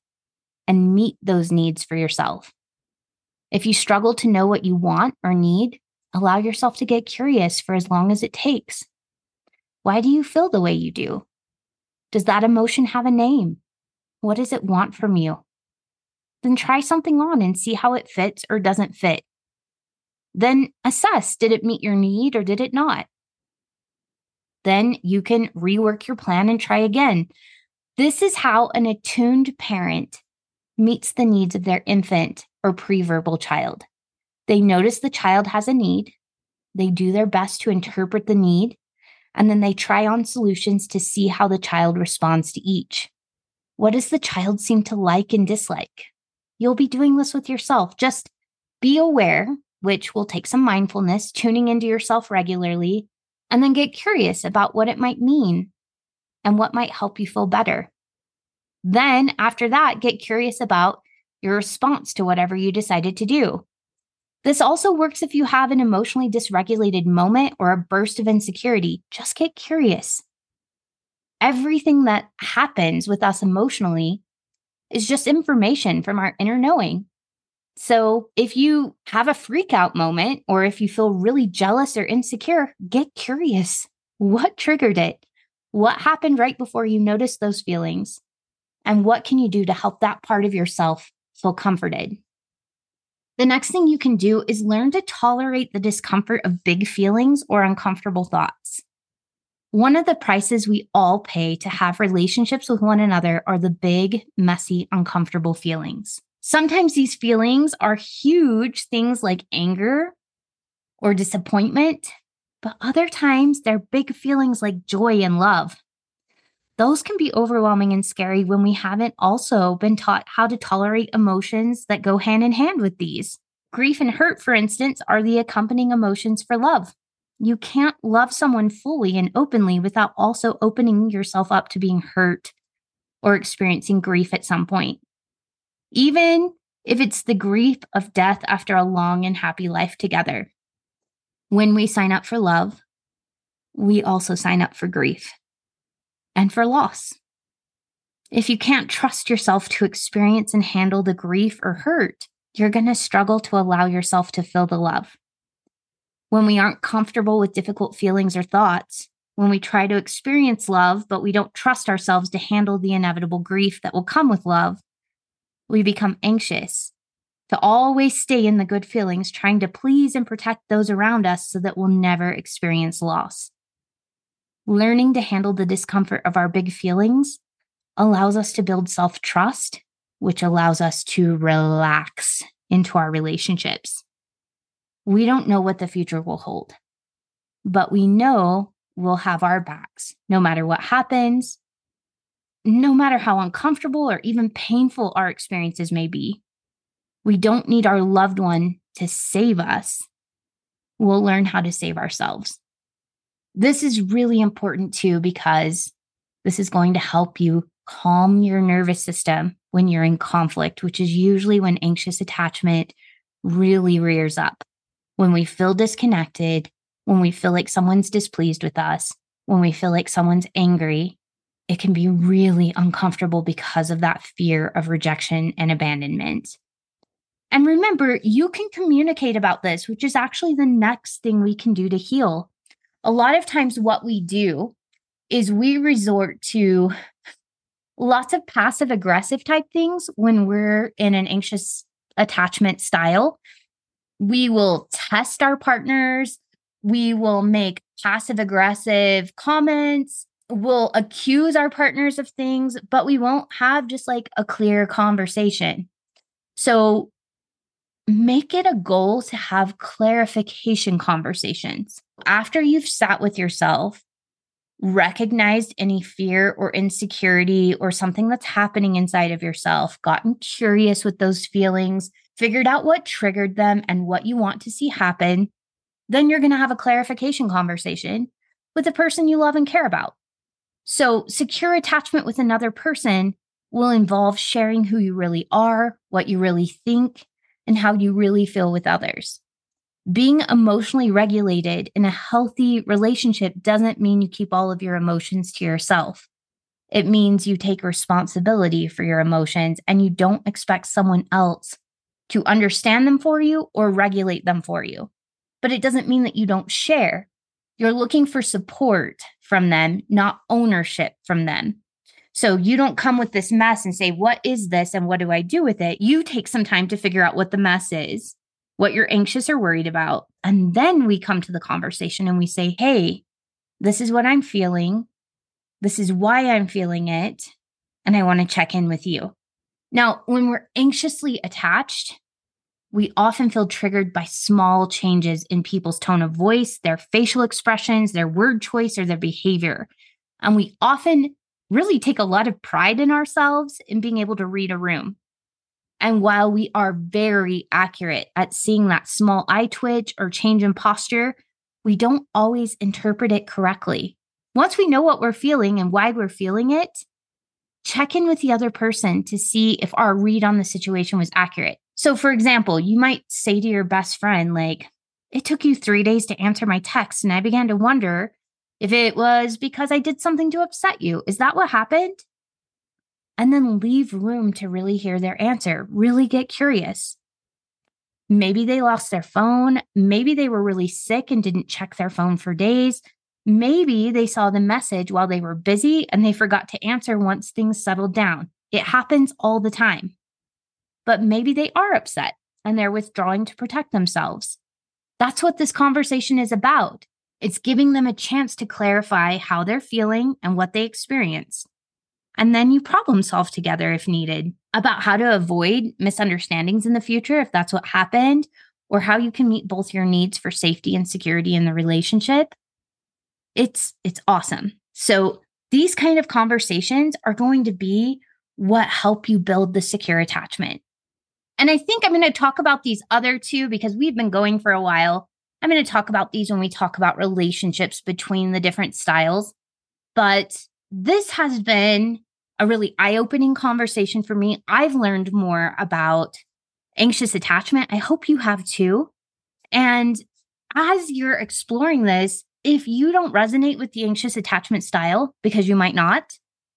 and meet those needs for yourself. If you struggle to know what you want or need, allow yourself to get curious for as long as it takes. Why do you feel the way you do? Does that emotion have a name? What does it want from you? Then try something on and see how it fits or doesn't fit. Then assess did it meet your need or did it not? Then you can rework your plan and try again. This is how an attuned parent meets the needs of their infant or preverbal child. They notice the child has a need, they do their best to interpret the need, and then they try on solutions to see how the child responds to each. What does the child seem to like and dislike? You'll be doing this with yourself. Just be aware, which will take some mindfulness, tuning into yourself regularly, and then get curious about what it might mean and what might help you feel better. Then, after that, get curious about your response to whatever you decided to do. This also works if you have an emotionally dysregulated moment or a burst of insecurity. Just get curious. Everything that happens with us emotionally is just information from our inner knowing. So if you have a freak out moment or if you feel really jealous or insecure, get curious. What triggered it? What happened right before you noticed those feelings? And what can you do to help that part of yourself feel comforted? The next thing you can do is learn to tolerate the discomfort of big feelings or uncomfortable thoughts. One of the prices we all pay to have relationships with one another are the big, messy, uncomfortable feelings. Sometimes these feelings are huge things like anger or disappointment, but other times they're big feelings like joy and love. Those can be overwhelming and scary when we haven't also been taught how to tolerate emotions that go hand in hand with these. Grief and hurt, for instance, are the accompanying emotions for love. You can't love someone fully and openly without also opening yourself up to being hurt or experiencing grief at some point even if it's the grief of death after a long and happy life together. When we sign up for love, we also sign up for grief and for loss. If you can't trust yourself to experience and handle the grief or hurt, you're going to struggle to allow yourself to feel the love. When we aren't comfortable with difficult feelings or thoughts, when we try to experience love, but we don't trust ourselves to handle the inevitable grief that will come with love, we become anxious to always stay in the good feelings, trying to please and protect those around us so that we'll never experience loss. Learning to handle the discomfort of our big feelings allows us to build self trust, which allows us to relax into our relationships. We don't know what the future will hold, but we know we'll have our backs no matter what happens, no matter how uncomfortable or even painful our experiences may be, we don't need our loved one to save us. We'll learn how to save ourselves. This is really important too, because this is going to help you calm your nervous system when you're in conflict, which is usually when anxious attachment really rears up. When we feel disconnected, when we feel like someone's displeased with us, when we feel like someone's angry, it can be really uncomfortable because of that fear of rejection and abandonment. And remember, you can communicate about this, which is actually the next thing we can do to heal. A lot of times, what we do is we resort to lots of passive aggressive type things when we're in an anxious attachment style. We will test our partners, we will make passive aggressive comments we'll accuse our partners of things, but we won't have just like a clear conversation. So make it a goal to have clarification conversations. After you've sat with yourself, recognized any fear or insecurity or something that's happening inside of yourself, gotten curious with those feelings, figured out what triggered them and what you want to see happen, then you're going to have a clarification conversation with the person you love and care about. So, secure attachment with another person will involve sharing who you really are, what you really think, and how you really feel with others. Being emotionally regulated in a healthy relationship doesn't mean you keep all of your emotions to yourself. It means you take responsibility for your emotions and you don't expect someone else to understand them for you or regulate them for you. But it doesn't mean that you don't share. You're looking for support from them, not ownership from them. So you don't come with this mess and say, What is this and what do I do with it? You take some time to figure out what the mess is, what you're anxious or worried about. And then we come to the conversation and we say, Hey, this is what I'm feeling. This is why I'm feeling it. And I want to check in with you. Now, when we're anxiously attached, we often feel triggered by small changes in people's tone of voice, their facial expressions, their word choice, or their behavior. And we often really take a lot of pride in ourselves in being able to read a room. And while we are very accurate at seeing that small eye twitch or change in posture, we don't always interpret it correctly. Once we know what we're feeling and why we're feeling it, check in with the other person to see if our read on the situation was accurate. So, for example, you might say to your best friend, like, it took you three days to answer my text, and I began to wonder if it was because I did something to upset you. Is that what happened? And then leave room to really hear their answer, really get curious. Maybe they lost their phone. Maybe they were really sick and didn't check their phone for days. Maybe they saw the message while they were busy and they forgot to answer once things settled down. It happens all the time but maybe they are upset and they're withdrawing to protect themselves. That's what this conversation is about. It's giving them a chance to clarify how they're feeling and what they experience. And then you problem solve together if needed about how to avoid misunderstandings in the future if that's what happened, or how you can meet both your needs for safety and security in the relationship. It's it's awesome. So these kind of conversations are going to be what help you build the secure attachment. And I think I'm going to talk about these other two because we've been going for a while. I'm going to talk about these when we talk about relationships between the different styles. But this has been a really eye opening conversation for me. I've learned more about anxious attachment. I hope you have too. And as you're exploring this, if you don't resonate with the anxious attachment style, because you might not,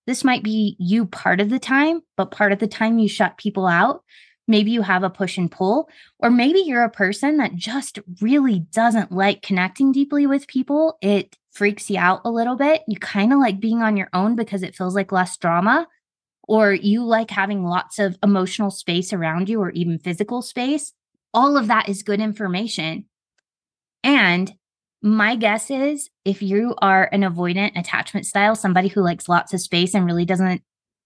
this might be you part of the time, but part of the time you shut people out. Maybe you have a push and pull, or maybe you're a person that just really doesn't like connecting deeply with people. It freaks you out a little bit. You kind of like being on your own because it feels like less drama, or you like having lots of emotional space around you or even physical space. All of that is good information. And my guess is if you are an avoidant attachment style, somebody who likes lots of space and really doesn't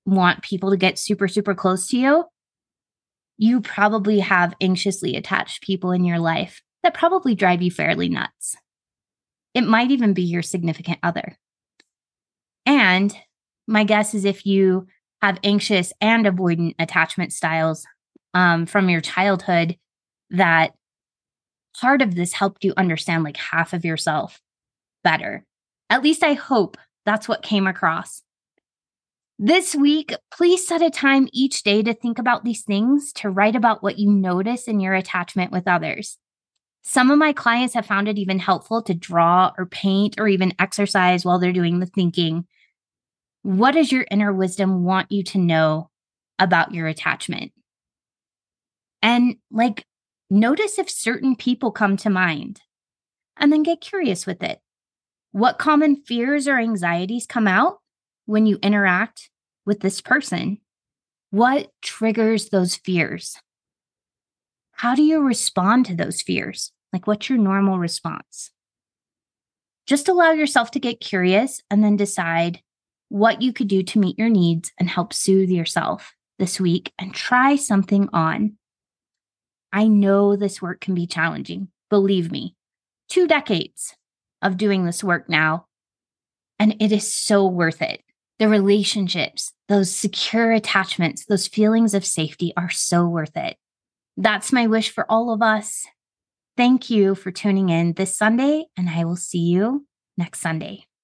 want people to get super, super close to you, you probably have anxiously attached people in your life that probably drive you fairly nuts. It might even be your significant other. And my guess is if you have anxious and avoidant attachment styles um, from your childhood, that part of this helped you understand like half of yourself better. At least I hope that's what came across. This week, please set a time each day to think about these things, to write about what you notice in your attachment with others. Some of my clients have found it even helpful to draw or paint or even exercise while they're doing the thinking. What does your inner wisdom want you to know about your attachment? And like, notice if certain people come to mind and then get curious with it. What common fears or anxieties come out? when you interact with this person? What triggers those fears? How do you respond to those fears? Like, what's your normal response? Just allow yourself to get curious and then decide what you could do to meet your needs and help soothe yourself this week and try something on. I know this work can be challenging. Believe me, two decades of doing this work now, and it is so worth it. The relationships, those secure attachments, those feelings of safety are so worth it. That's my wish for all of us. Thank you for tuning in this Sunday, and I will see you next Sunday.